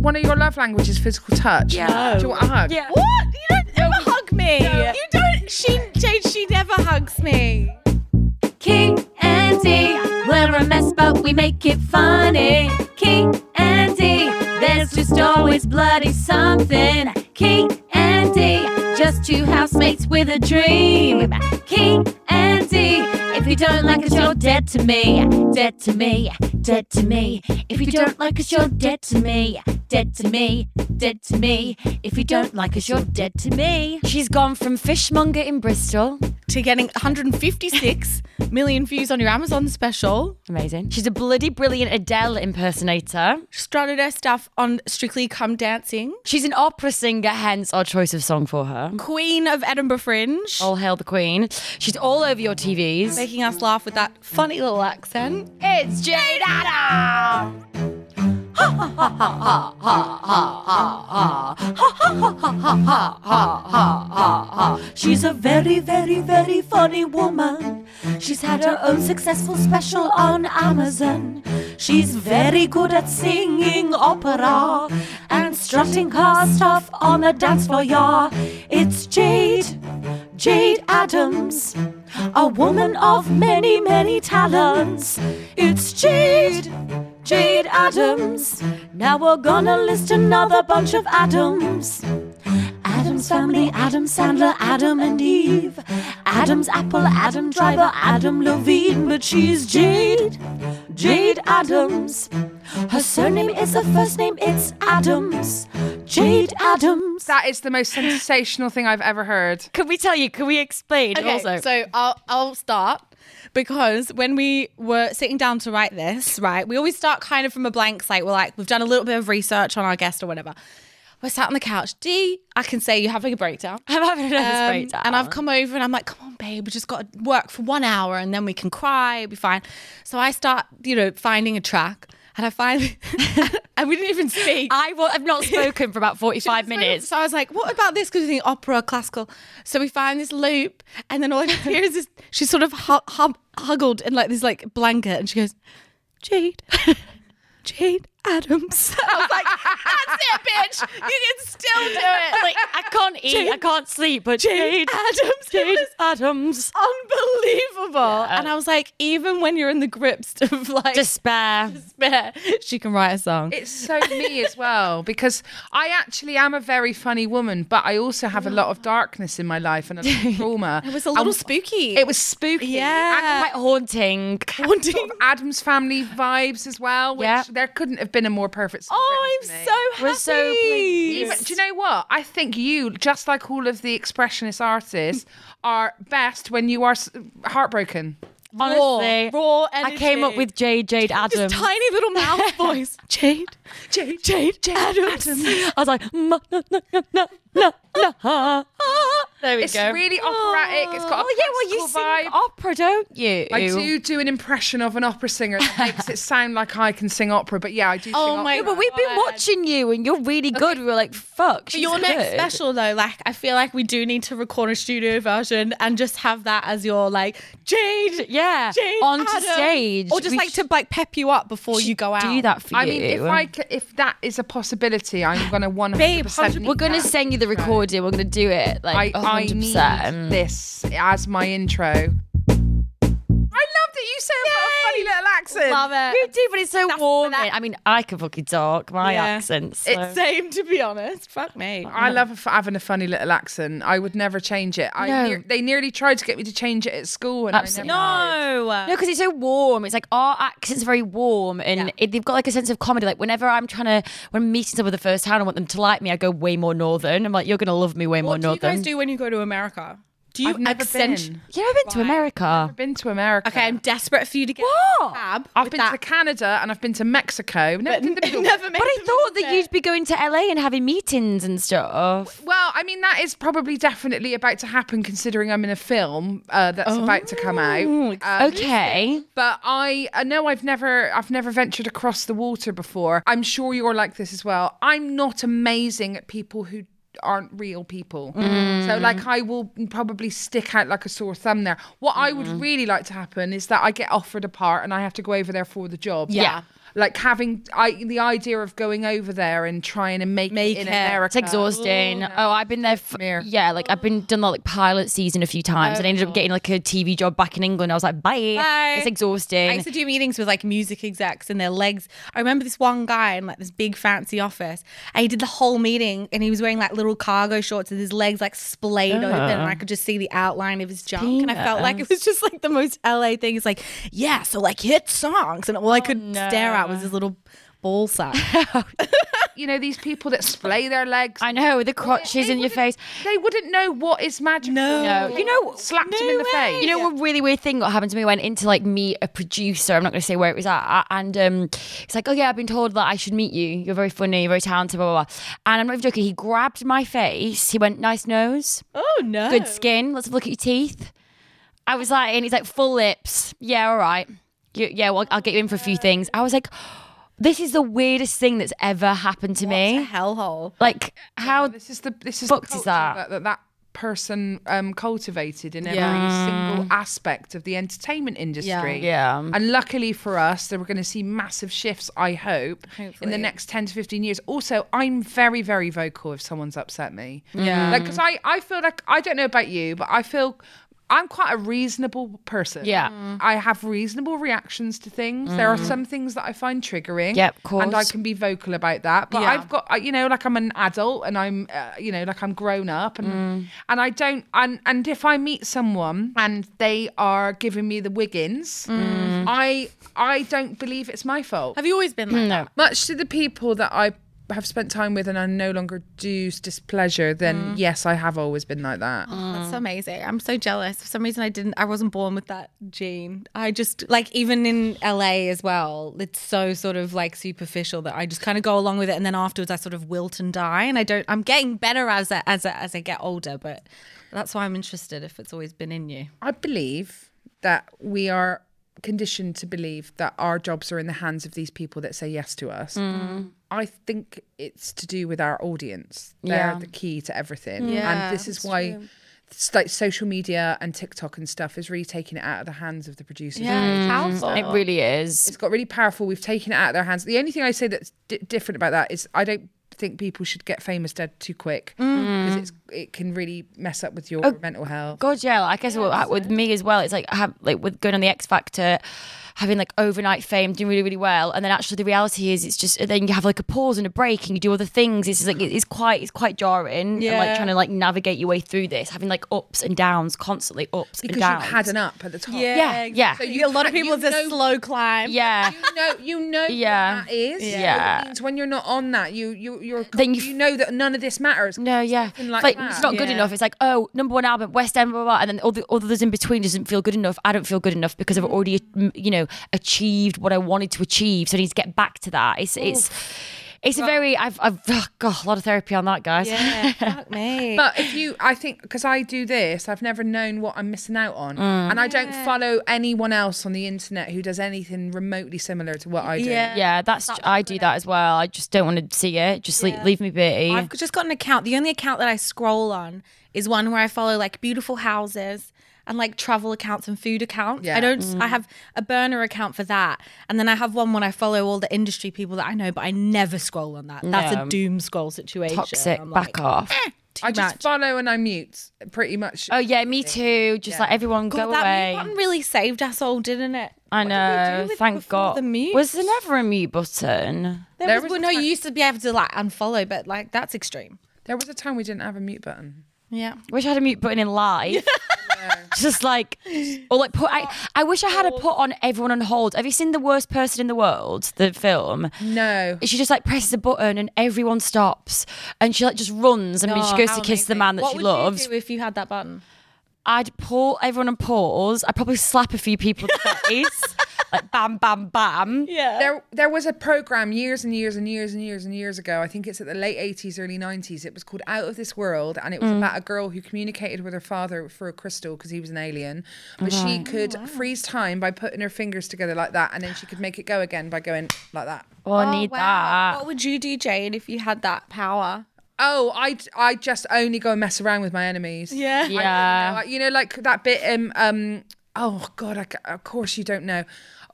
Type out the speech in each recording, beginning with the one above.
one of your love languages physical touch? Yeah. Do you want a hug? Yeah. What? You don't ever hug me. No. You don't. She, Jayde, she never hugs me. Ki and Dee, we're a mess, but we make it funny. Ki and Dee, there's just always bloody something. Ki and Dee, just two housemates with a dream. Ki and Dee, if you don't like us, you're dead to me. Dead to me, dead to me. If you don't like us, you're dead to me. Dead to me, dead to me. If you don't like us, you're dead to me. She's gone from fishmonger in Bristol To getting 156 million views on your Amazon special. Amazing. She's a bloody brilliant Adele impersonator. Started her stuff on Strictly Come Dancing. She's an opera singer, hence our choice of song for her. Queen of Edinburgh Fringe. All hail the Queen. She's all over your TVs. Making us laugh with that funny little accent. It's Jayde Adam! She's a very, very, very funny woman. She's had her own successful special on Amazon. She's very good at singing opera and strutting her stuff on the dance floor, yeah. It's Jayde, Jayde Adams, a woman of many, many talents. It's Jayde, Jayde Adams. Now we're gonna list another bunch of Adams. Addams family, Adam Sandler, Adam and Eve. Adam's apple, Adam Driver, Adam Levine. But she's Jayde, Jayde Adams. Her surname is the first name, it's Adams. Jayde Adams. That is the most sensational thing I've ever heard. Can we tell you? Can we explain Okay, also? so I'll I'll start because when we were sitting down to write this, right, we always start kind of from a blank slate. We're like, we've done a little bit of research on our guest or whatever. We're sat on the couch. Dee, I can say you're having a breakdown. I'm having a nervous Um, breakdown. And I've come over and I'm like, come on, babe, we just got to work for one hour and then we can cry, it'll be fine. So I start, you know, finding a track and I find, and we didn't even speak. I will, I've not spoken for about 45 minutes. So I was like, what about this? Because we think opera, classical. So we find this loop, and then all I can hear is this. She's sort of hu- hum- huggled in like this like blanket, and she goes, Jayde, Jayde Adams. I was like, that's it, bitch. You can still do it. Like, I can't eat, I can't sleep, but Jayde Jayde, Adams. It Jayde was Adams. unbelievable. And I was like, even when you're in the grips of like Despair. despair, she can write a song. It's so me as well because I actually am a very funny woman, but I also have a lot of darkness in my life and a lot of trauma. It was a little And spooky. It was spooky. Yeah. Quite haunting. And sort of Addams family vibes as well, which Yeah. there couldn't have been a more perfect. song oh, I'm me. so happy. We're so pleased. Even, do you know what? I think you, just like all of the expressionist artists, are best when you are heartbroken. Honestly, raw energy. I came up with Jayde, Jayde this Adams. tiny little mouth voice. Jayde, Jayde, Jayde, Jayde Adams. I was like, "Ma- na, na, na, na, na, na, ha." there we It's go. really operatic. It's got a oh yeah, well you classical sing vibe. opera, don't you? I do do an impression of an opera singer that makes it sound like I can sing opera, but yeah, I do. Oh sing my opera. But we've been watching you, and you're really good. We were like, "Fuck." For she's your next special though, like I feel like we do need to record a studio version and just have that as your like Jayde, yeah, Jayde onto Adams. stage, or just We like sh- to like pep you up before you go out. do that for I you. I mean, if I c- if that is a possibility, I'm gonna one Babe, hundred we're gonna send you the recording. We're gonna do it like I, I 100%. need this as my intro. Accent. Love it. You do, but it's so warm. that- I mean, I can fucking talk. My Yeah. accent. So. It's same to be honest. Fuck me. I love having a funny little accent. I would never change it. I No. near- they nearly tried to get me to change it at school, and Absolutely. I never did. no. No, because it's so warm. It's like our accent's very warm, and Yeah. it, they've got like a sense of comedy. Like whenever I'm trying to, when I'm meeting someone for the first time, I want them to like me. I go way more northern. I'm like, you're gonna love me way more northern. what do you northern. guys do when you go to America? Do you I've never accent- been. You ever been to America? I've been to America. Okay, I'm desperate for you to get What? a cab. I've with been that. to Canada and I've been to Mexico. Never been to the middle. never made But I the thought that you'd be going to LA and having meetings and stuff. Well, I mean, that is probably definitely about to happen considering I'm in a film uh, that's about to come out. Um, Okay. But I, I know I've never, I've never ventured across the water before. I'm sure you're like this as well. I'm not amazing at people who aren't real people. Mm. So, like, I will probably stick out like a sore thumb there. What I would mm. really like to happen is that I get offered a part and I have to go over there for the job. Yeah. Like having I the idea of going over there and trying to make, Make it in it. America. It's exhausting. Oh, I've been there. For, Mere. yeah, like I've been done that like pilot season a few times, and I ended up oh. getting like a TV job back in England. I was like, bye. Bye. It's exhausting. I used to do meetings with like music execs and their legs. I remember this one guy in like this big fancy office. And he did the whole meeting and he was wearing like little cargo shorts with his legs like splayed open ah. and I could just see the outline of his junk. And I felt like it was just like the most LA thing. It's like, yeah, so like hit songs. And all I oh, could stare at was his little ball sack. You know these people that splay their legs. I know the crotches in your face. They wouldn't know what is magic. No. No, you know, slapped him in the face. You know, a really weird thing that happened to me. I went into like meet a producer. I'm not going to say where it was at. And um, it's like, oh yeah, I've been told that I should meet you. You're very funny, you're very talented, blah, blah, blah. And I'm not even joking. He grabbed my face. He went, nice nose, oh no. good skin. Let's have a look at your teeth. I was like, and he's like, full lips. Yeah, all right. You, yeah, well, I'll get you in for a few things. I was like, this is the weirdest thing that's ever happened to A me. hellhole. Like, how This is the this is fucked the is culture that? that that, that person um, cultivated in every Yeah. single aspect of the entertainment industry. Yeah. And luckily for us, that we're going to see massive shifts. I hope in Hopefully. the next ten to fifteen years. Also, I'm very very vocal if someone's upset me. Yeah. Like because I I feel like I don't know about you, but I feel. I'm quite a reasonable person. Yeah. I have reasonable reactions to things. There are some things that I find triggering. Yep, of And I can be vocal about that. But Yeah. I've got, you know, like I'm an adult and I'm, uh, you know, like I'm grown up and Mm. and I don't, and and if I meet someone and they are giving me the wiggins, Mm. I I don't believe it's my fault. Have you always been like no. Much to the people that I have spent time with and I no longer do displeasure, then mm. yes, I have always been like that. That's mm. amazing. I'm so jealous. For some reason, I didn't. I wasn't born with that gene. I just like even in LA as well. It's so sort of like superficial that I just kind of go along with it, and then afterwards I sort of wilt and die. And I don't. I'm getting better as I, as I, as I get older, but that's why I'm interested if it's always been in you. I believe that we are conditioned to believe that our jobs are in the hands of these people that say yes to us. I think it's to do with our audience. They're Yeah. the key to everything. Yeah, and this is why it's like social media and TikTok and stuff is really taking it out of the hands of the producers. and agents. Mm. It really is. It's got really powerful. We've taken it out of their hands. The only thing I say that's di- different about that is I don't think people should get famous dead too quick mm. because mm. it's it can really mess up with your oh, mental health. God, yeah. Like, I guess with, with me as well, it's like I have like with going on the X Factor, having like overnight fame, doing really really well, and then actually the reality is it's just then you have like a pause and a break and you do other things. It's like it's quite it's quite jarring and like trying to like navigate your way through this, having like ups and downs constantly, ups because and downs. Because you've had an up at the top. Yeah, yeah. So you, a lot of people it's a slow climb. yeah. you know you know Yeah. what that is Yeah. it means when you're not on that you you you're Then you, you- know that none of this matters No, yeah. Like Like, it's not good Yeah. enough. It's like, oh, number one album, West End, blah, blah, blah, and then all the others in between doesn't feel good enough. I don't feel good enough because I've already, mm, you know, achieved what I wanted to achieve. So I need to get back to that. It's it's it's a very I've I've oh, got a lot of therapy on that, guys. Yeah, fuck me. but if you i think because i do this i've never known what i'm missing out on mm. and i don't follow anyone else on the internet who does anything remotely similar to what i do Yeah. Yeah, that's I do that as well. I just don't want to see it. Just leave, leave me be. I've just got an account. The only account that I scroll on is one where I follow like beautiful houses and like travel accounts and food accounts. Yeah. I don't. I have a burner account for that, and then I have one when I follow all the industry people that I know, but I never scroll on that. That's No. a doom scroll situation. Toxic. I'm Back like, off. Eh, too i just much. follow and i mute pretty much Oh yeah, me too. Just like everyone God, go that away. mute button really saved us all, didn't it? I What did we know. do with Thank God. The mute? Was there never a mute button? there, There was, was well, a no, you used to be able to like unfollow, but like that's extreme. there was a time we didn't have a mute button Yeah. Wish I had a mute button in live. Just like, or like put. I, I wish I had a put on everyone on hold. Have you seen the worst person in the world? The film. no She just like presses a button and everyone stops, and she like just runs and she Oh, goes how to kiss the amazing. man that what she would loves. You do if you had that button. I'd pull everyone on pause. I'd probably slap a few people in the face, like bam, bam, bam. Yeah. there there was a program years and years and years and years and years ago. I think it's at the late 80s, early 90s. It was called Out of This World, and it was about a girl who communicated with her father through a crystal because he was an alien. But she could freeze time by putting her fingers together like that, and then she could make it go again by going like that. Oh, I need that. What would you do, Jane, if you had that power? Oh, I I just only go and mess around with my enemies. Yeah. Yeah. Uh, you know, like that bit. Um, um. Oh God, I, of course you don't know.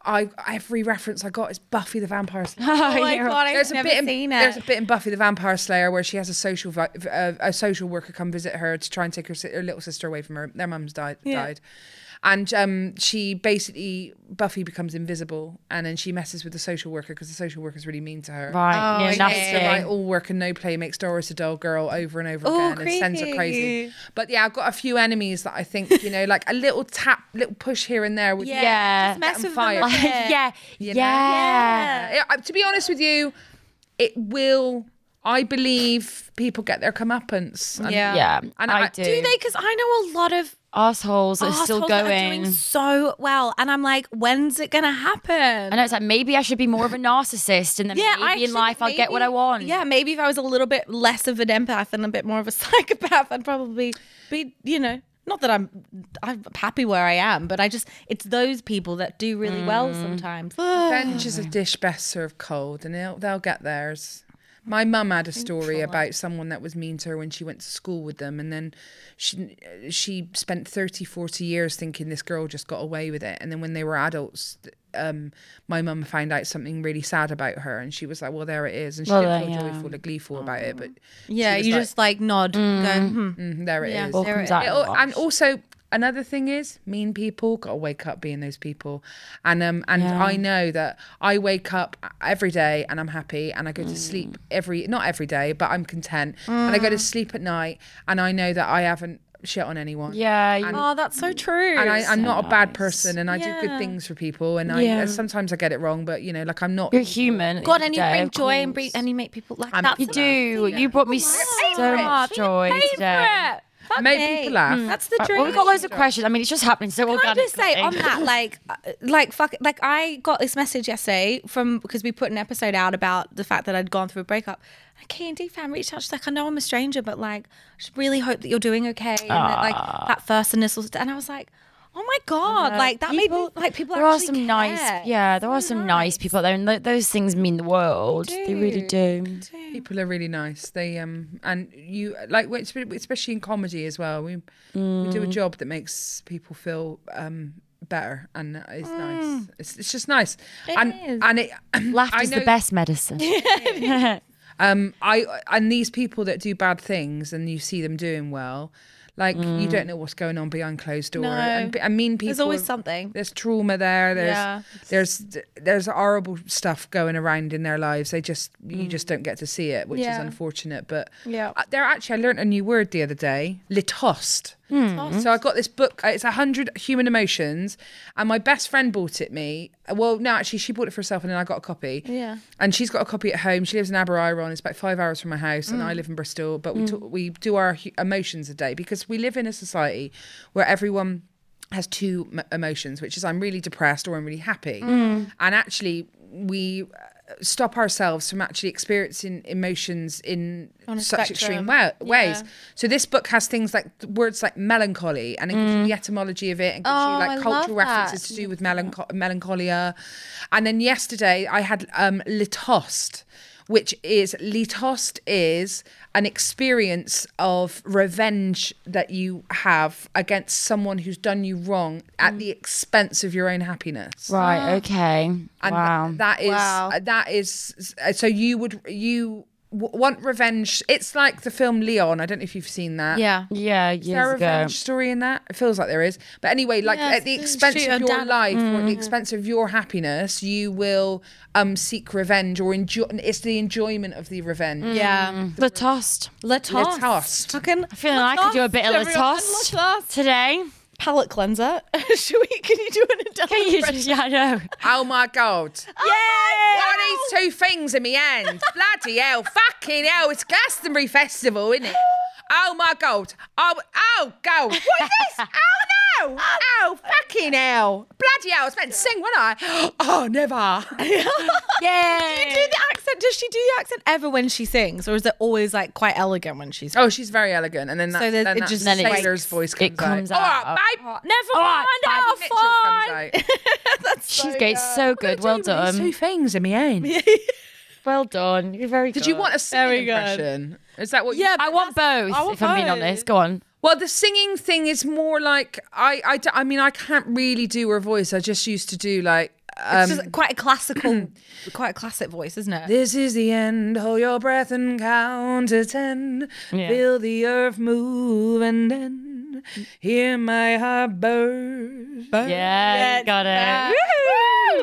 I every reference I got is Buffy the Vampire Slayer. Oh my god, I've There's a never bit. In, seen there's a bit in Buffy the Vampire Slayer where she has a social vi- uh, a social worker come visit her to try and take her, si- her little sister away from her. Their mum's died. Yeah. Died. And um, she basically Buffy becomes invisible, and then she messes with the social worker because the social worker is really mean to her. Right. Oh, yeah, okay. nasty. It's right all work and no play makes Doris a dull girl over and over Oh, again and sends her crazy. But yeah, I've got a few enemies that I think you know, like a little tap, little push here and there would Yeah. Just mess with fire. them a yeah. You know? Yeah. Yeah, uh, to be honest with you, it will. I believe people get their comeuppance. And, Yeah. Yeah. And I, I- do. Do they? Because I know a lot of Assholes are still assholes that are going. doing so well, and I'm like, when's it gonna happen? I know it's like maybe I should be more of a narcissist, and then maybe in actually, life I'll get what I want. Yeah, maybe if I was a little bit less of an empath and a bit more of a psychopath, I'd probably be, you know, not that I'm I'm happy where I am, but I just it's those people that do really well Mm. sometimes. Revenge is a dish best served cold, and they'll, they'll get theirs. My mum had a story about someone that was mean to her when she went to school with them, and then she she spent 30, 40 years thinking this girl just got away with it, and then when they were adults, um, my mum found out something really sad about her, and she was like, "Well, there it is," and she Well, didn't feel yeah. joyful or gleeful about it, but yeah, you like, just like nod, go, hmm. "Mm, there it is. Yeah. All There comes it- out. It'll- and also another thing is mean people gotta wake up being those people and um and Yeah. i know that i wake up every day and i'm happy and i go to Mm. sleep every not every day but i'm content and i go to sleep at night and i know that i haven't shit on anyone yeah. you- Oh, that's so true. and I, I'm not a bad person, and I do good things for people, and I Yeah. sometimes I get it wrong, but you know, like I'm not. you're human. God, and you day, bring joy and bring and you make people laugh. I'm- That's You You do. You brought me so much joy today. Fuck Make me. people laugh. That's the Right, dream. well, we've got loads of questions. I mean, it's just happening so Can I organically. just say on that, like, uh, like fuck, like I got this message yesterday from because we put an episode out about the fact that I'd gone through a breakup. And Ki and Dee fan reached out. She's like, I know I'm a stranger, but like, I just really hope that you're doing okay. And that, like that first initial, and I was like, oh my god, like that made me like people. There are actually some nice, yeah, there are some nice people out there, and th- those things mean the world. They really do. People are really nice. They um and you like especially in comedy as well. We we do a job that makes people feel um better and it's nice. It's, it's just nice. and is. and it Laughter's I the best medicine. Um I and these people that do bad things and you see them doing well. Like you mm. don't know what's going on behind closed door. No. And, and mean people. There's always something. There's trauma there. There's Yeah. there's there's horrible stuff going around in their lives. They just you mm. just don't get to see it, which is unfortunate. But Yeah. there actually I learned a new word the other day, litost. Hmm. So I got this book. uh, It's a hundred human emotions, and my best friend bought it me. Well, no, actually, she bought it for herself, and then I got a copy. Yeah. And she's got a copy at home. She lives in Aberaeron. It's about five hours from my house, and I Mm. live in Bristol. But we talk, we do our emotions a day because we live in a society where everyone has two emotions, which is I'm really depressed or I'm really happy. Mm. And actually, we stop ourselves from actually experiencing emotions in such spectrum. extreme wa- ways. Yeah. So this book has things like words like melancholy, and it gives you the etymology of it, and gives Mm. Oh, you like love cultural references that. to do with melancho- melancholia. And then yesterday I had um, litost, which is litost is an experience of revenge that you have against someone who's done you wrong at mm. the expense of your own happiness. Right. Ah. Okay. And wow. that is Wow. that is so you would you w- want revenge. It's like the film Leon. I don't know if you've seen that. Yeah. yeah. Is there a Years ago. revenge story in that? It feels like there is. But anyway, like Yes, at the the expense of your dad- life or at the mm. expense of your happiness, you will um seek revenge or enjoy. It's the enjoyment of the revenge. Mm. Yeah. The mm. toast. Latost. Latost. Fucking I feel like I could do a bit of everyone. Latost Latost. today. Palate cleanser. Should we? Can you do an Adele Can you impression? just, yeah, I know. Oh my god! Oh yeah. What are these two things in my end? Bloody hell! Fucking hell! It's Glastonbury Festival, isn't it? Oh my god! Oh, oh god! What is this? Oh no! Oh fucking hell! Bloody hell! I was meant to sing, wasn't I? Oh, never. Yeah. Do the accent? Does she do the accent ever when she sings, or is it always like quite elegant when she's? Oh, she's very elegant, and then that, So there's- then it just Then it's- sailor's voice comes, it comes out. out. Oh, All right, babe. Never All right, mind, Bobby I'll Mitchell comes find. out. She's getting so good. Well done. Two things in my end. Well done. You're very good. Did you want a Very singing good. Impression? Is that what? You, Yeah, I want both. I want if I'm being both. honest, go on. Well, the singing thing is more like I, I, d- I mean, I can't really do her voice. I just used to do like it's um, just quite a classical, quite a classic voice, isn't it? This is the end. Hold your breath and count to ten. Yeah. Feel the earth move and then hear my heart burst. Yeah, got it.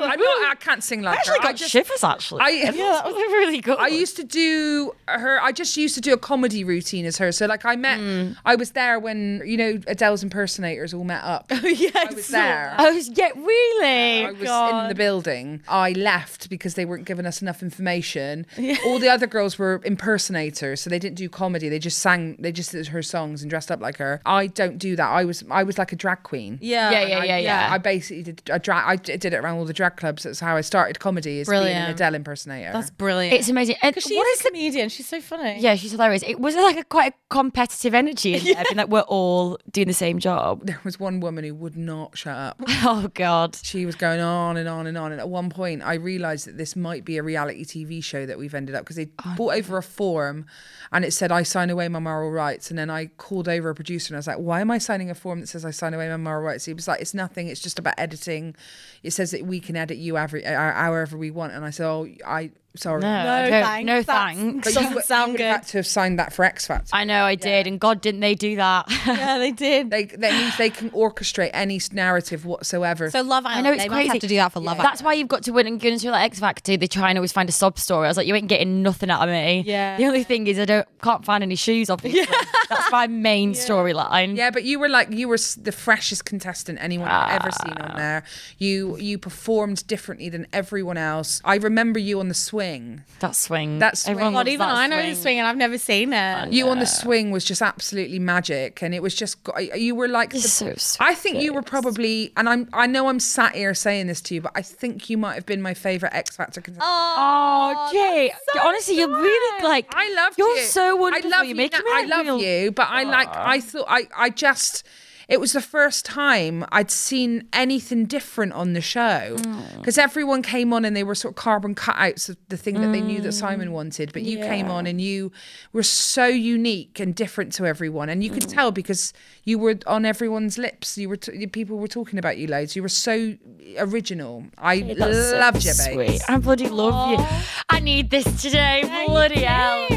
I'm not, I can't sing like I actually her. got I just, shivers. Actually, I- yeah, that was really good. I used to do her. I just used to do a comedy routine as her. So like I met, hmm. I was there when you know Adele's impersonators all met up. Oh yeah, I was there. Oh yeah, really? I was in the building. I left because they weren't giving us enough information. All the other girls were impersonators, so they didn't do comedy. They just sang. They just did her songs and dressed up like her. I don't do that. I was I was like a drag queen. Yeah, Yeah, yeah, yeah, yeah. I basically did a drag. I did it around all the drag clubs. That's how I started comedy. Is being an Brilliant. Adele impersonator. That's brilliant. It's amazing. And She's what a is the comedian. She's so funny. Yeah, she's hilarious. It was like a quite a competitive energy in there, being like we're all doing the same job. there was one woman who would not shut up. Oh God. She was going on and on and on. And at one point, I realised that this might be a reality TV show that we've ended up because they Oh, brought over a form and it said, I sign away my moral rights. And then I called over a producer and I was like, why am I signing a form that says I sign away my moral rights? He was like, it's nothing. It's just about editing. It says that we can edit you every, uh, however we want. And I said, oh, I, sorry. No, I No don't- thanks. No That's- thanks. But Doesn't you, sound you would good. have had to have signed that for X Factor. I know I did, and God didn't they do that? Yeah, they did. They, that means they can orchestrate any narrative whatsoever. so Love Island. I know it's they crazy. must have to do that for Love Island. That's why you've got to win and go into like X Factor. They try and always find a sob story. I was like, you ain't getting nothing out of me. Yeah. The only thing is I don't can't find any shoes. Obviously, that's my main storyline. Yeah, but you were like you were s- the freshest contestant anyone had ever ah. seen on there. You you performed differently than everyone else. I remember you on the swing. That swing. That swing. Everyone God, loves even that I know the swing and I've never seen it. You on the swing was just absolutely magic, and it was just you were like. The, so sweet. I think you were probably, and I'm I know I'm sat here saying this to you, but I think you might have been my favorite X Factor contestant. Oh, oh Jay. Honestly, you're really like. I love you. You're so wonderful. I love You're you. making now. me I like love real- you, but I like. I thought. I. I just. It was the first time I'd seen anything different on the show Mm. because everyone came on and they were sort of carbon cutouts of the thing that they knew that Simon Mm. wanted. But you came on and you were so unique and different to everyone, and you could Mm. tell because you were on everyone's lips. You were t- people were talking about you loads. You were so original. I That's so loved you, babe. Sweet. I bloody love you. I need this today. bloody hell.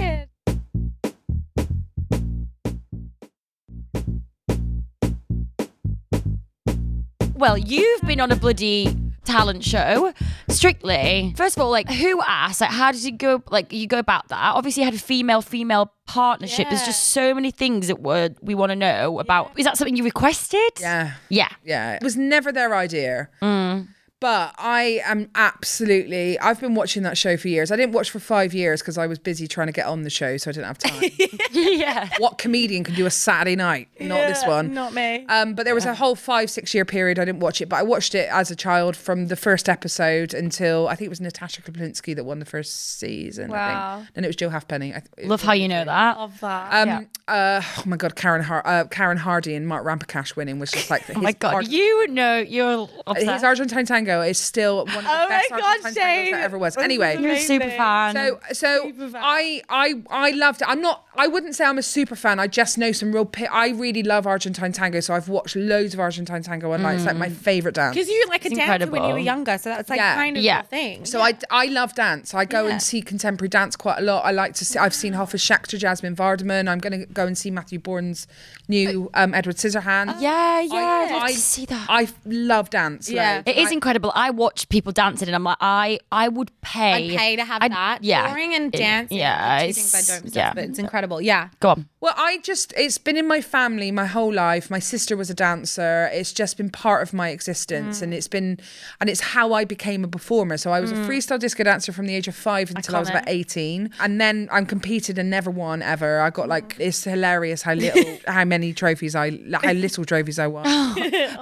Well, you've been on a bloody talent show. Strictly. First of all, like who asked? Like how did you go like you go about that? Obviously you had a female female partnership. There's just so many things that were we want to know about. Is that something you requested? Yeah. Yeah. Yeah, it was never their idea. Mm. But I am absolutely. I've been watching that show for years. I didn't watch for five years because I was busy trying to get on the show, so I didn't have time. yeah. what comedian can do a Saturday night? Not this one. Not me. Um, but there was a whole five, six year period I didn't watch it, but I watched it as a child from the first episode until I think it was Natasha Kaplinsky that won the first season. I Wow. think. Then it was Joe Halfpenny. I th- Love how you know that. Love that. Um, uh, oh my god, Karen Har- uh, Karen Hardy and Mark Ramprakash winning was just like Oh my god, Ar- you know you're obsessed. his Argentine Tango is still one of the Oh best God, Argentine tangos Shane. that ever was. This Anyway, You're a super fan. so so I I I loved it. I'm not. I wouldn't say I'm a super fan. I just know some real. Pi- I really love Argentine tango, so I've watched loads of Argentine tango online. It's like my favorite dance. Because you were like a It's dancer when you were younger, so that's like Yeah. kind of Yeah. your thing. So I, I love dance. I go Yeah. and see contemporary dance quite a lot. I like to see. I've seen Hofesh Shechter, Jasmin Vardimon. I'm going to go and see Matthew Bourne's new um, Edward Scissorhands. yeah, yeah, I'd love I, to see that. I love dance. Yeah. loads. it is I- incredible. I watch people dancing, and I'm like, I, I would pay. I'd pay to have I'd- that. Yeah, Touring and It- dancing. Yeah, are two things I don't possess, yeah. but it's incredible. Yeah. Go on. Well, I just, it's been in my family my whole life. My sister was a dancer. It's just been part of my existence. And it's been, and it's how I became a performer. So I was a mm. freestyle disco dancer from the age of five until I was about 18. And then I competed and never won ever. I got like, mm. it's hilarious how little, how many trophies I, how little trophies I won.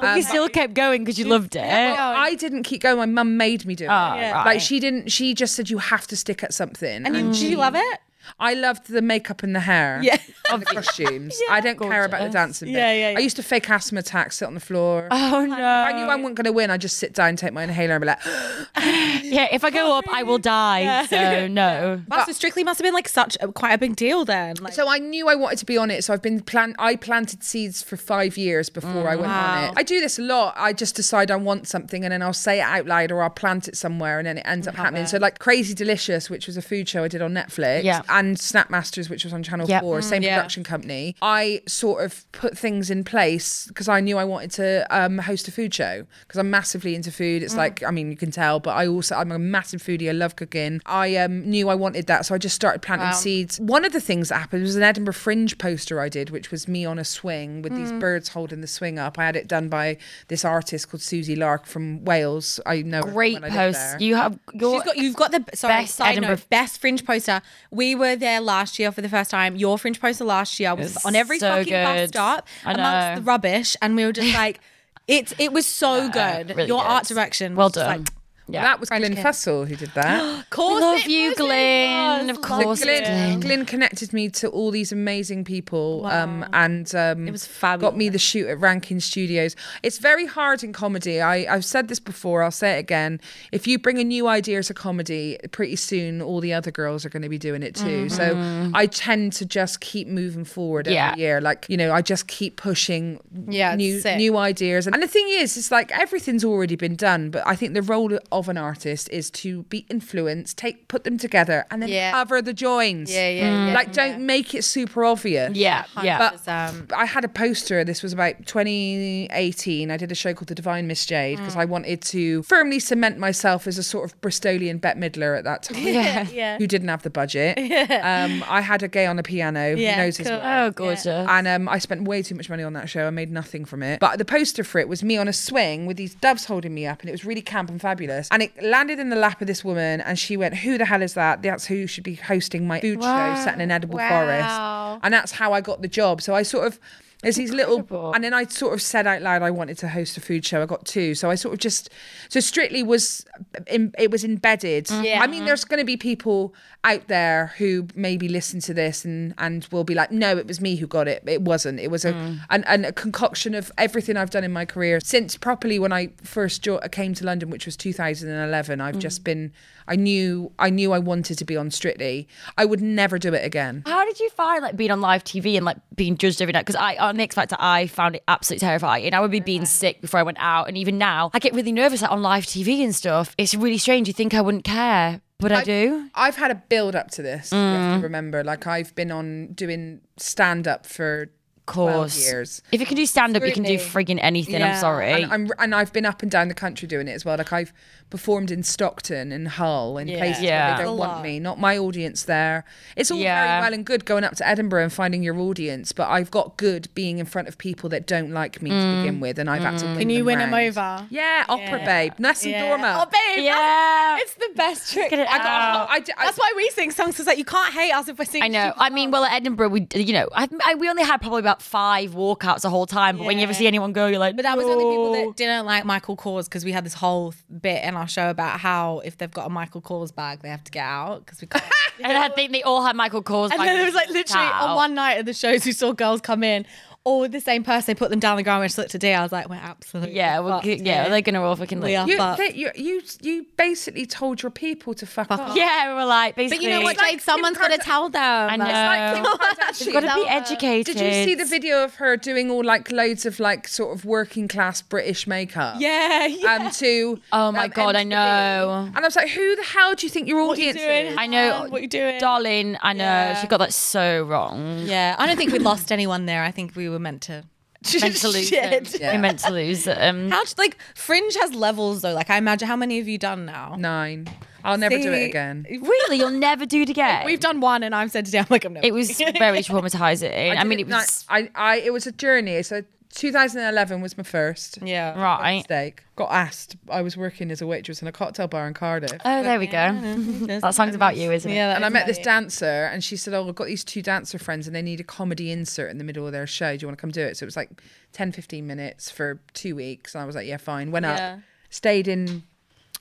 But you um, still kept going because you loved it. Well, I didn't keep going. My mum made me do it. Oh, Yeah. right. Like she didn't. She just said you have to stick at something. And you, did you love it? I loved the makeup and the hair. Yeah. And the costumes. I don't care about the dancing. bit. Yeah, yeah, yeah. I used to fake asthma attacks, sit on the floor. Oh no. I knew I wasn't going to win. I just sit down, take my inhaler, and be like, Yeah, if I go up, I will die. So no. Wow, so Strictly must have been like such a, quite a big deal then. Like, So I knew I wanted to be on it. So I've been plant. I planted seeds for five years before I mm. went on it. I do this a lot. I just decide I want something, and then I'll say it out loud, or I'll plant it somewhere, and then it ends up happening. So like Crazy Delicious, which was a food show I did on Netflix, Yeah. And Snackmasters, which was on Channel Yep. Four, same yeah. production company. I sort of put things in place because I knew I wanted to um, host a food show because I'm massively into food. It's like I mean you can tell, but I also I'm a massive foodie. I love cooking. I um, knew I wanted that, so I just started planting seeds. One of the things that happened was an Edinburgh Fringe poster I did, which was me on a swing with these birds holding the swing up. I had it done by this artist called Susie Lark from Wales. I know her Great when I lived post. there. You have your She's got, you've got the sorry, Best Edinburgh- note, best fringe poster. We were there last year for the first time. Your fringe poster last year was on every so fucking bus good. stop I amongst the rubbish, and we were just like, it's it was so good. really Your good. art direction, well done. Like, yeah. That was Glyn Fussell who did that. of course, love it you, was, it Glyn. Of course you. it's Glyn, Glyn. Glyn connected me to all these amazing people um, and um, It was got me the shoot at Rankin Studios. It's very hard in comedy. I, I've said this before, I'll say it again. If you bring a new idea to comedy, pretty soon all the other girls are going to be doing it too. So I tend to just keep moving forward every Yeah. year. Like, you know, I just keep pushing Yeah, new, new ideas. And the thing is, it's like everything's already been done, but I think the role of an artist is to be influenced, take put them together, and then Yeah. cover the joins. Yeah, yeah, yeah. Like, don't make it super obvious. Yeah, yeah. But Um, I had a poster. This was about 2018. I did a show called The Divine Miss Jayde because I wanted to firmly cement myself as a sort of Bristolian Bette Midler at that time. Yeah. yeah. Who didn't have the budget. Um, I had a gay on the piano. Yeah, who knows his cool. work. Oh, gorgeous. And um, I spent way too much money on that show. I made nothing from it. But the poster for it was me on a swing with these doves holding me up, and it was really camp and fabulous. And it landed in the lap of this woman, and she went, "Who the hell is that? That's who should be hosting my food show set in an edible Wow. forest." And that's how I got the job. So I sort of. There's these little, and then I sort of said out loud I wanted to host a food show. I got two, so I sort of just, so Strictly was, in, it was embedded. Yeah. I mean, there's going to be people out there who maybe listen to this and and will be like, no, it was me who got it. It wasn't. It was a mm. and an, a concoction of everything I've done in my career since properly when I first jo- came to London, which was 2011. I've mm. just been. I knew I knew I wanted to be on Strictly. I would never do it again. How did you find like being on live TV and like being judged every night? Because I on the X Factor, I found it absolutely terrifying. I would be being sick before I went out, and even now, I get really nervous like on live TV and stuff. It's really strange. You think I wouldn't care, but I, do. I've had a build up to this. You have to mm. remember, like I've been on doing stand up for Of 12 course. years. If you can do stand up, you can do frigging anything. I'm sorry. And, I'm, and I've been up and down the country doing it as well. Like I've performed in Stockton and Hull and Yeah. places Yeah. where they don't want lot. me, not my audience there. It's all Yeah. very well and good going up to Edinburgh and finding your audience, but I've got good being in front of people that don't like me to mm. begin with, and I've had to. Mm. Can you win them over? Yeah, opera babe, Nessun Yeah. Dorma. Oh, babe. Yeah. It's the best trick. Get it I got. out. I, d- I- That's why we sing songs because like you can't hate us if we're singing. I know. I mean, well, at Edinburgh, we, you know, I, I, we only had probably about five walkouts the whole time. But when you ever see anyone go, you're like, But that was only people that didn't like Michael Kors because we had this whole th- bit in our show about how if they've got a Michael Kors bag, they have to get out because we can't. And I think they all had Michael Kors. and then there was like literally on one night of the shows we saw girls come in, all the same person. They put them down the ground. We just looked at Dia. I was like, we're absolutely Yeah, we're, fucked yeah, here. they're gonna all fucking We leave. you, they- you, you, you basically told your people to fuck, off. Yeah, we were like, But you know what, It's like Jayde? Someone's Kim got to tell them. I know. Like, Kim Kardashian. You've got to be educated. Did you see the video of her doing all like loads of like sort of working class British makeup? yeah, yeah. Um, to Oh my um, God, I know. And I was like, who the hell do you think your What you audience doing? is? I know. What you doing? Darling, I know. Yeah. She got that so wrong. yeah, I don't think we lost anyone there. I think we were meant to. Meant to lose them. Shit. We meant to lose them. Um, how like Fringe has levels though. Like I imagine how many have you done now? Nine. I'll never do it again. Really? You'll never do it again? We've done one, and I've said today, I'm like, I'm never. It was very traumatizing. I, did mean, it no, was. I, I, it was a journey. So 2011 was my first. yeah. Right. Mistake. Got asked. I was working as a waitress in a cocktail bar in Cardiff. Oh, there we go. That song's about you, isn't it? Yeah, that and I is met this funny. dancer, and she said, "Oh, I've got these two dancer friends, and they need a comedy insert in the middle of their show. Do you want to come do it?" So it was like 10, 15 minutes for two weeks, and I was like, "Yeah, fine." Went Yeah. up, stayed in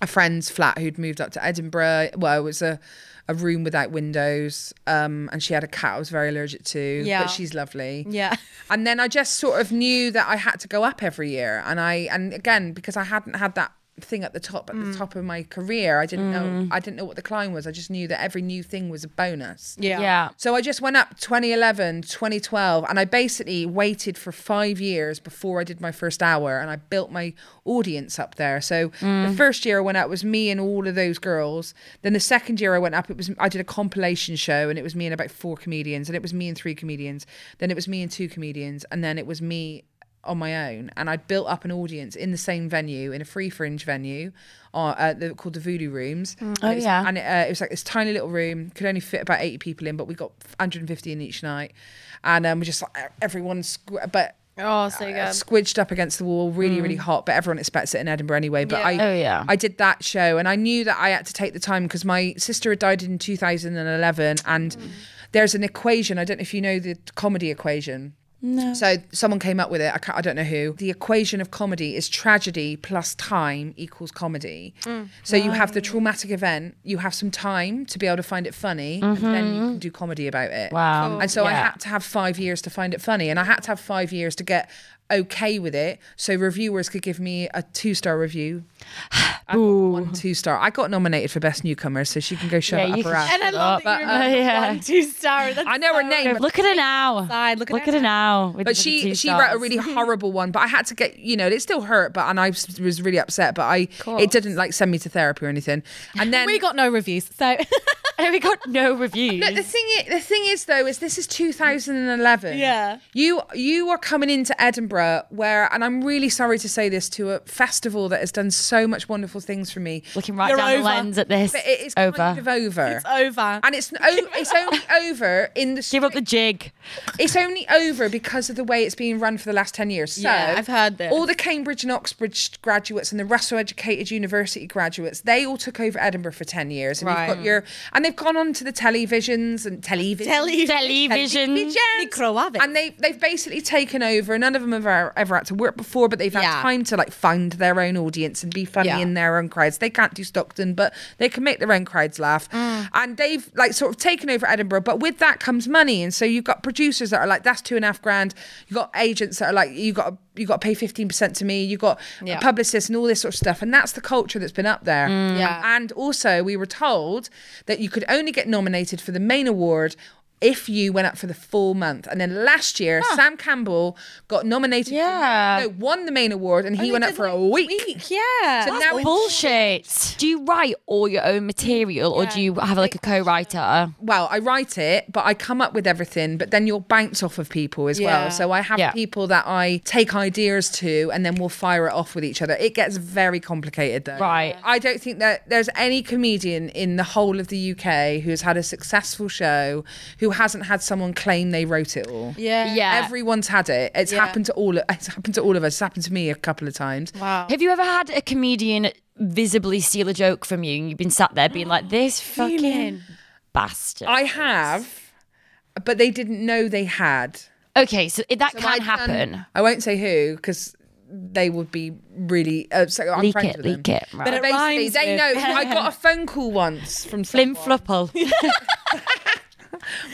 a friend's flat who'd moved up to Edinburgh. Well, it was a a room without windows, um, and she had a cat I was very allergic to. Yeah. but she's lovely. Yeah. And then I just sort of knew that I had to go up every year, and I and again because I hadn't had that thing at the top at Mm. the top of my career, I didn't know I didn't know what the climb was. I just knew that every new thing was a bonus. Yeah. Yeah. So I just went up 2011, 2012, and I basically waited for five years before I did my first hour, and I built my audience up there. So the first year I went up was me and all of those girls. Then the second year I went up, it was I did a compilation show, and it was me and about four comedians, and it was me and three comedians. Then it was me and two comedians, and then it was me on my own, and I'd built up an audience in the same venue, in a free fringe venue, uh, uh, the, called the Voodoo Rooms. And Oh, it was- yeah. and it, uh, it was like this tiny little room, could only fit about eighty people in, but we got 150 in each night, and um, we just like everyone, squ- but. Oh, so uh, good. squidged up against the wall, really, really hot. But everyone expects it in Edinburgh anyway. But Yeah. I, Oh, yeah. I did that show, and I knew that I had to take the time because my sister had died in 2011, and there's an equation. I don't know if you know the comedy equation. No. So someone came up with it. I, can't, I don't know who. The equation of comedy is tragedy plus time equals comedy. Mm. So you have the traumatic event. You have some time to be able to find it funny, and then you mm-hmm. can do comedy about it. Wow. And so I had to have five years to find it funny, and I had to have five years to get okay with it, so reviewers could give me a two star review. I got one two star. I got nominated for best newcomer, so she can go shut Yeah, up you her ass. And I love that you But, uh, yeah. one two star. That's I know her so name. Look at her now. Side, look at Look her at her now. with But the she two she wrote a really horrible one. But I had to get you know it still hurt. But and I was, was really upset. But I it didn't like send me to therapy or anything. And then We got no reviews, so And we got no reviews. Look, the thing is, the thing is though is this is 2011. Yeah. You you are coming into Edinburgh where and I'm really sorry to say this to a festival that has done so much wonderful things for me. Looking right You're down over. the lens at this. But it is over. kind of over. it's over. and it's o- it's only over in the Give up the jig. it's only over because of the way it's been run for the last 10 years. So Yeah, I've heard this. All the Cambridge and Oxbridge graduates and the Russell Educated University graduates, they all took over Edinburgh for 10 years. And Right. you've got your and they've gone on to the televisions and television. Tele- Television. Microave. And they they've basically taken over. None of them have ever, ever had to work before, but they've had Yeah. time to like find their own audience and be funny Yeah. in their own crowds. They can't do Stockton, but they can make their own crowds laugh. Mm. And they've like sort of taken over Edinburgh, but with that comes money. And so you've got producers that are like, that's two and a half grand. You've got agents that are like, you got you got to pay fifteen percent to me. You got Yeah. publicists and all this sort of stuff. And that's the culture that's been up there. Yeah. And also, we were told that you could only get nominated for the main award if you went up for the full month. And then last year, Sam Campbell got nominated. for- Yeah. no, won the main award, and he went up for a week. yeah. So now it's- Bullshit. Do you write all your own material or do you have like a co-writer? well, I write it, but I come up with everything, but then you'll bounce off of people as Yeah. well. So I have Yeah. people that I take ideas to, and then we'll fire it off with each other. It gets very complicated though. Right. I don't think that there's any comedian in the whole of the UK who's had a successful show who hasn't had someone claim they wrote it all. yeah. Yeah. Everyone's had it. It's Yeah. happened to all. It's happened to all of us. It's happened to me a couple of times. Wow. Have you ever had a comedian visibly steal a joke from you and you've been sat there being like, this fucking Feeling. bastard? I have, but they didn't know they had. okay, so that So can I'd done- happen. I won't say who because they would be really. Uh, so I'm Leak friends it, with leak them. it. Right. But it Basically, they with- know. I got a phone call once from Flim someone. flupple.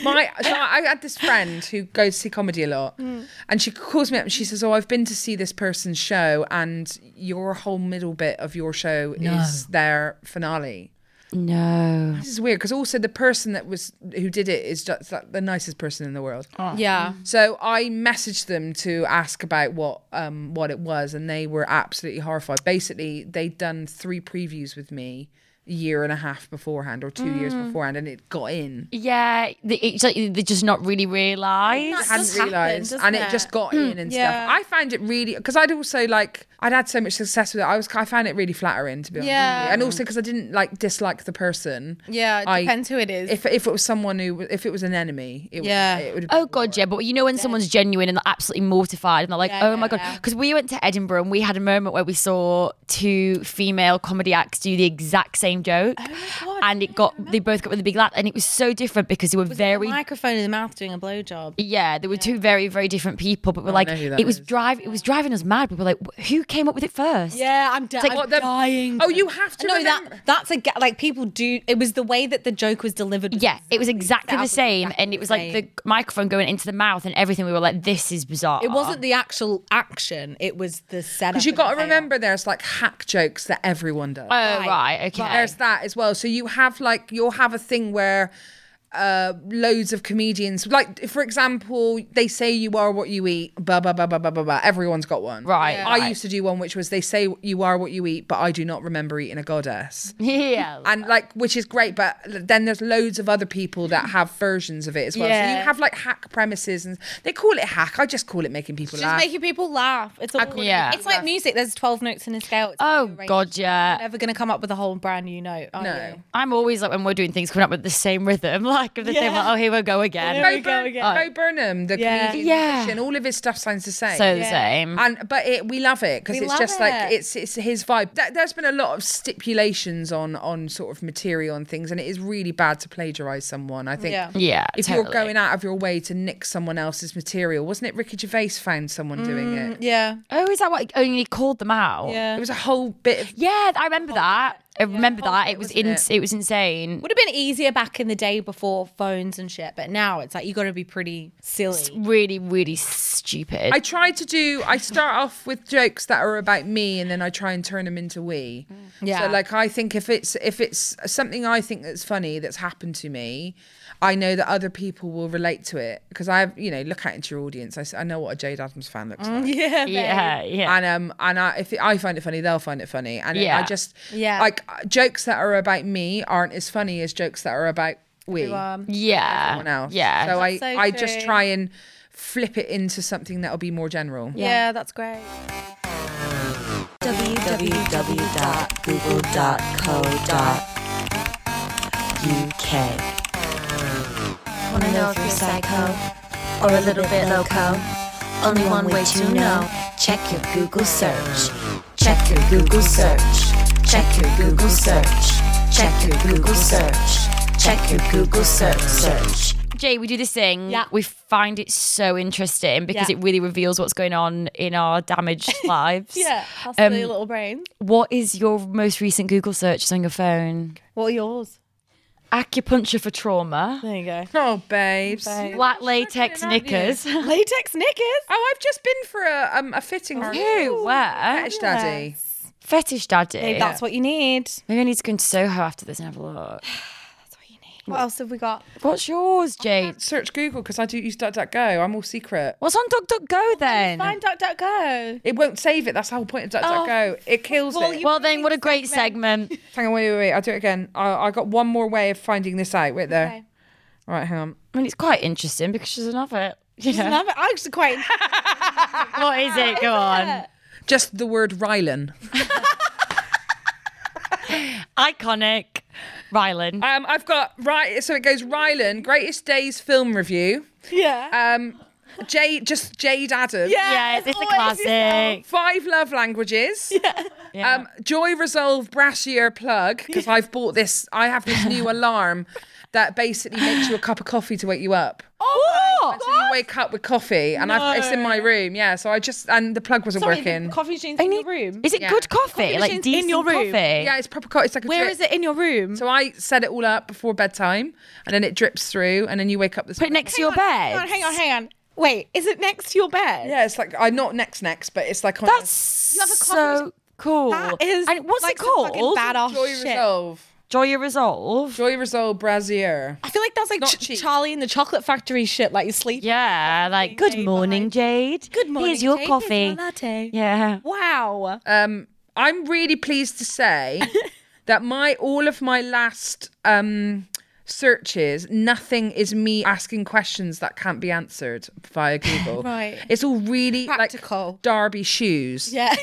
My, so I had this friend who goes to see comedy a lot, Hmm. and she calls me up and she says, "Oh, I've been to see this person's show, and your whole middle bit of your show is their finale." no. This is weird because also the person that was who did it is just like the nicest person in the world. Yeah. So I messaged them to ask about what um what it was, and they were absolutely horrified. Basically, they'd done three previews with me a year and a half beforehand or two years hmm. beforehand, and it got in. Yeah, they, it's like they just not really realise. I hadn't does realised, doesn't and it it? just got in and Yeah. stuff. I found it really because I'd also like I'd had so much success with it. I was I found it really flattering to be honest. Yeah. with and also because I didn't like dislike the person. Yeah. It I- depends who it is. If if it was someone who if it was an enemy, it Yeah. would, it would. Oh god, yeah, but you know when someone's genuine and they're absolutely mortified and they're like, Yeah, "Oh my god," yeah. because we went to Edinburgh and we had a moment where we saw two female comedy acts do the exact same joke, oh and it got they both got really big laugh, and it was so different because they were a very. microphone in the mouth doing a blowjob. Yeah, there were two very, very different people, but we're like, know it was is. drive, it was driving us mad. We were like, "Who came up with it first. Yeah, I'm, di- like I'm what the- dying. Oh, you have to No, remember- that that's a ga- like people do. It was the way that the joke was delivered. Yeah, it was exactly the same, exactly and it was like same. the microphone going into the mouth and everything. We were like, "This is bizarre." It wasn't the actual action. It was the setup. Because you and got to remember, there's like hack jokes that everyone does. Oh right, okay. There's that as well. So you have like you'll have a thing where uh loads of comedians like for example they say you are what you eat blah blah blah blah blah blah, blah. everyone's got one Right, i right. used to do one which was they say you are what you eat but i do not remember eating a goddess yeah. and like which is great but then there's loads of other people that have versions of it as well so Yeah. you have like hack premises and they call it hack i just call it making people Just laugh making people laugh. It's all, Yeah. It's like music. There's 12 notes in a scale. It's Oh, rearranged. God, yeah. You're never gonna come up with a whole brand new note. Are No. you? I'm always like when we're doing things coming up with the same rhythm, like of the same. Yeah. Like, oh, here we go again. Here Bo, we go again. Bo Burnham, the Yeah. comedian, Yeah. musician, all of his stuff sounds the same. So the Yeah. same. and but it we love it because it's love just like it's it's his vibe. Th- There's been a lot of stipulations on on sort of material and things, and it is really bad to plagiarize someone. I think. Yeah. yeah, If totally. you're going out of your way to nick someone else's material, wasn't it Ricky Gervais found someone doing mm, it? Yeah. Oh, is that what oh, only called them out? Yeah. It was a whole bit of Yeah, I remember that. I remember that. It was in, it? it was insane. Would have been easier back in the day before phones and shit, but now it's like you got to be pretty silly. Really, really stupid. I try to do. I start off with jokes that are about me, and then I try and turn them into we. Yeah. So like, I think if it's if it's something I think that's funny that's happened to me, I know that other people will relate to it because I have you know look out into your audience. I, I know what a Jayde Adams fan looks like. Yeah. yeah, yeah. And um and I, if I find it funny, they'll find it funny. And I just Yeah. like jokes that are about me aren't as funny as jokes that are about we yeah. everyone else. Yeah. So I so I just try and flip it into something that'll be more general. yeah, that's great. www.google.co.uk. Wanna know if you're psycho or a little bit loco? Only one way to know. Check your Google search. Check your Google search. Check your Google search. Check your Google search. Check your Google search. Search. Jay, we do this thing. Yeah. We find it so interesting because Yeah. it really reveals what's going on in our damaged lives. Yeah, that's Um, the little brain. What is your most recent Google searches on your phone? What are yours? Acupuncture for trauma. There you go. Oh, babes. Black latex knickers. Latex knickers. Oh, I've just been for a um a fitting room. Who? Where? Fetish daddy. Fetish daddy. Maybe that's what you need. Maybe I need to go into Soho after this and have a look. That's what you need. What else have we got? What's yours, Jayde? Search Google because I do use DuckDuckGo. I'm all secret. What's on DuckDuckGo then? Find DuckDuckGo. It won't save it. That's the whole point of oh. DuckDuckGo. it kills Well, it. you- Well, then, what a great segment. Hang on, wait, wait, wait. I'll do it again. I, I got one more way of finding this out. Wait there. Okay. All right, hang on. I mean, it's quite interesting because she's an it. You know? Love it. I'm actually quite. What is it? Go on. Just the word Rylan. Iconic. Rylan. Um, I've got right. So it goes Rylan, greatest days film review. yeah. Um, Jayde, just Jayde Adams. yeah, it's, it's a always classic. Five love languages. Yeah. Um, Joy Resolve Barisieur plug because I've bought this. I have this new alarm that basically makes you a cup of coffee to wake you up. oh, So you wake up with coffee, and I've, it's in my room. Yeah, so I just and the plug wasn't Sorry, working. the coffee machine's in your room. Is it Yeah. good coffee? like machine's decent in your room. coffee? yeah, it's proper. coffee. it's like a Where drip. is it in your room? So I set it all up before bedtime, and then it drips through, and then you wake up this. Put it next to your Hang bed. on, hang on, hang on. Wait, is it next to your bed? Yeah, it's like I'm not next next, but it's like on That's You have a so cool. That is and what's like it some fucking called? badass Joy shit. Resolve. Joy Resolve. Joy Resolve Barisieur. I feel like that's like Not Ch- cheap. Charlie in the Chocolate Factory shit. Like you sleep. Yeah, like good Jayde morning, Jayde. Good morning. Here's your Jayde. coffee. Here's your latte. Yeah. Wow. Um, I'm really pleased to say that my all of my last um searches, nothing is me asking questions that can't be answered via Google. Right. It's all really Practical. like Derby shoes. Yeah.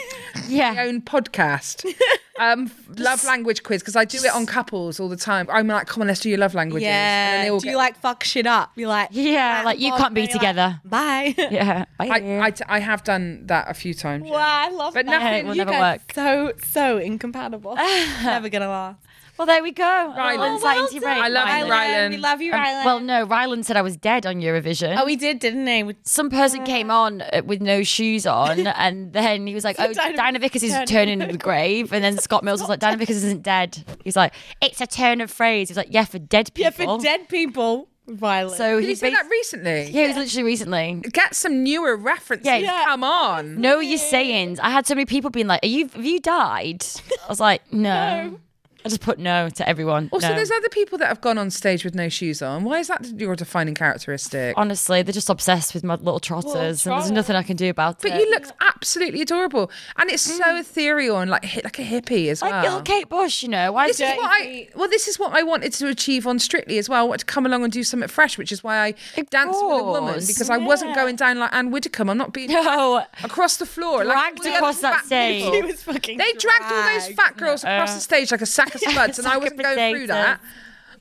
yeah. My Yeah. own podcast. um, love language quiz because I do it on couples all the time. I'm like, come on, let's do your love languages. And yeah. they all Do get- you like fuck shit up? You're like, Yeah, like you can't be You're like, together. Bye. Yeah. I, I, t- I have done that a few times. Wow, I love But that. nothing will you never work. So so incompatible. Never gonna last. Well, there we go. Rylan. Insight Oh, into well your done. brain. I love you, Rylan. We love you, Um, Rylan. well, no, Rylan said I was dead on Eurovision. oh, we did, didn't he? Some person came on uh, with no shoes on, and then he was like, "Oh, Diana Diana Vickers is turning turning in the grave." And then Scott Mills was like, "Diana Vickers isn't dead." He's like, "It's a turn of phrase." He's like, "Yeah, for dead people." yeah, for dead people. Rylan. So Did he you say that recently? Yeah, it was literally recently. Get some newer references. Yeah. Yeah. Come on. Know your sayings. I had so many people being like, "Are you? Have you died?" I was like, "No." I just put no to everyone. Also, no. there's other people that have gone on stage with no shoes on. Why is that your defining characteristic? Honestly, they're just obsessed with my little trotters, and there's nothing I can do about But it. But you looked absolutely adorable, and it's so mm. ethereal and like like a hippie as like well. little Kate Bush, you know. Why This is do- what I well. This is what I wanted to achieve on Strictly as well. I wanted to come along and do something fresh, which is why I Of danced with a woman course, because I wasn't going down like Ann Widdecombe. I'm not being No. across the floor, Dragged all the other across that stage. people. Was fucking They dragged all those fat girls across uh, the stage like a sack of spuds, and I sack of wasn't going through that.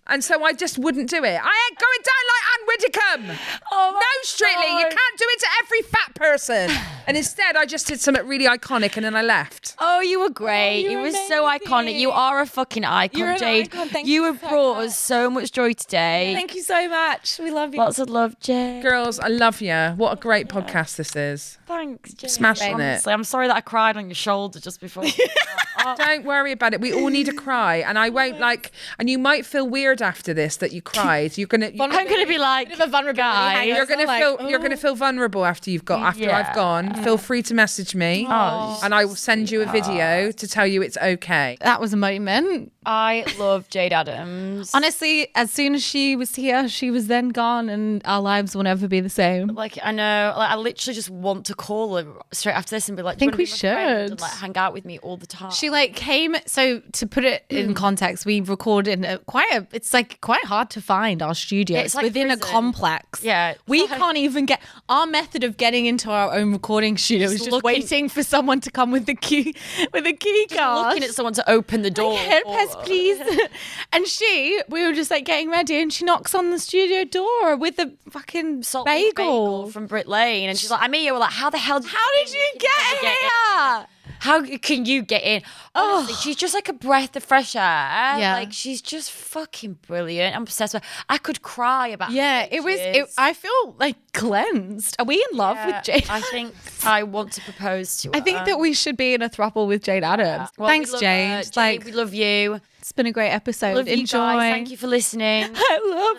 And so I just wouldn't do it. I ain't going down like Ann Widdecombe. Oh no, Strictly, you can't do it to every fat person. and instead, I just did something really iconic, and then I left. Oh, you were great. Oh, you you were were so iconic. You are a fucking icon, You're an Jayde. icon. Thank you you have so brought much. us so much joy today. Thank you so much. We love you. Lots of love, Jayde. Girls, I love you. What a great podcast this is. Thanks, Jayde. Smashing it. Honestly, I'm sorry that I cried on your shoulder just before. Don't worry about it. We all need a cry, and I won't like. And you might feel weird after this that you cried. You're gonna. You, I'm gonna be like, Bit of a vulnerability guys. hangover. you're gonna like, feel. You're gonna feel vulnerable after you've got. After Yeah. I've gone, mm. feel free to message me, Oh, and I will send you a video to tell you it's okay. That was a moment. I love Jayde Adams. Honestly, as soon as she was here, she was then gone, and our lives will never be the same. Like I know, like I literally just want to call her straight after this and be like, I Think "Do you we should. and, like hang out with me all the time. She like came. So to put it in mm. context, we record in a, quite a. It's like quite hard to find our studio. It's like within a complex. Yeah, we like- can't even get our method of getting into our own recording studio is Just just looking- waiting for someone to come with the key with a key card. looking at someone to open the door. Help for us, her. please. and she, we were just like getting ready, and she knocks on the studio door with a fucking Salt beef bagel. from Brick Lane, and she's like, "I'm here." We're like, "How the hell? How did you get Get here? How can you get in?" Honestly, she's just like a breath of fresh air. Yeah. like she's just fucking brilliant. I'm obsessed with. Her. I could cry about. Yeah, it was. It. I feel like cleansed. Are we in love Yeah, with Jayde? I think I want to propose to her. I think that we should be in a throuple with Jayde Adams. Well, Thanks. It's Like we love you. it's been a great episode. Love you Enjoy. guys. Thank you for listening. I love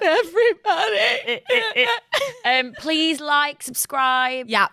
everybody. um, please like, subscribe. yeah,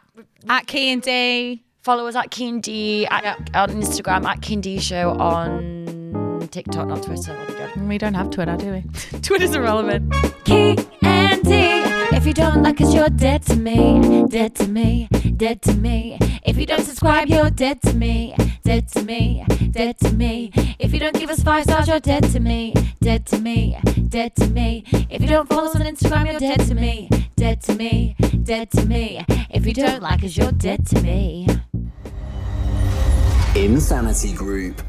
at Ki and Dee. Follow us at Ki and Dee at, on Instagram at Ki and Dee Show on TikTok, not Twitter. what we don't have Twitter, do we? Twitter's irrelevant. Ki and Dee. If you don't like us, you're dead to me. Dead to me. Dead to me. If you don't subscribe, you're dead to me. Dead to me. Dead to me. If you don't give us five stars, you're dead to me. Dead to me. Dead to me. If you don't follow us on Instagram, you're dead to me. Dead to me. Dead to me. If you don't like us, you're dead to me. Insanity Group.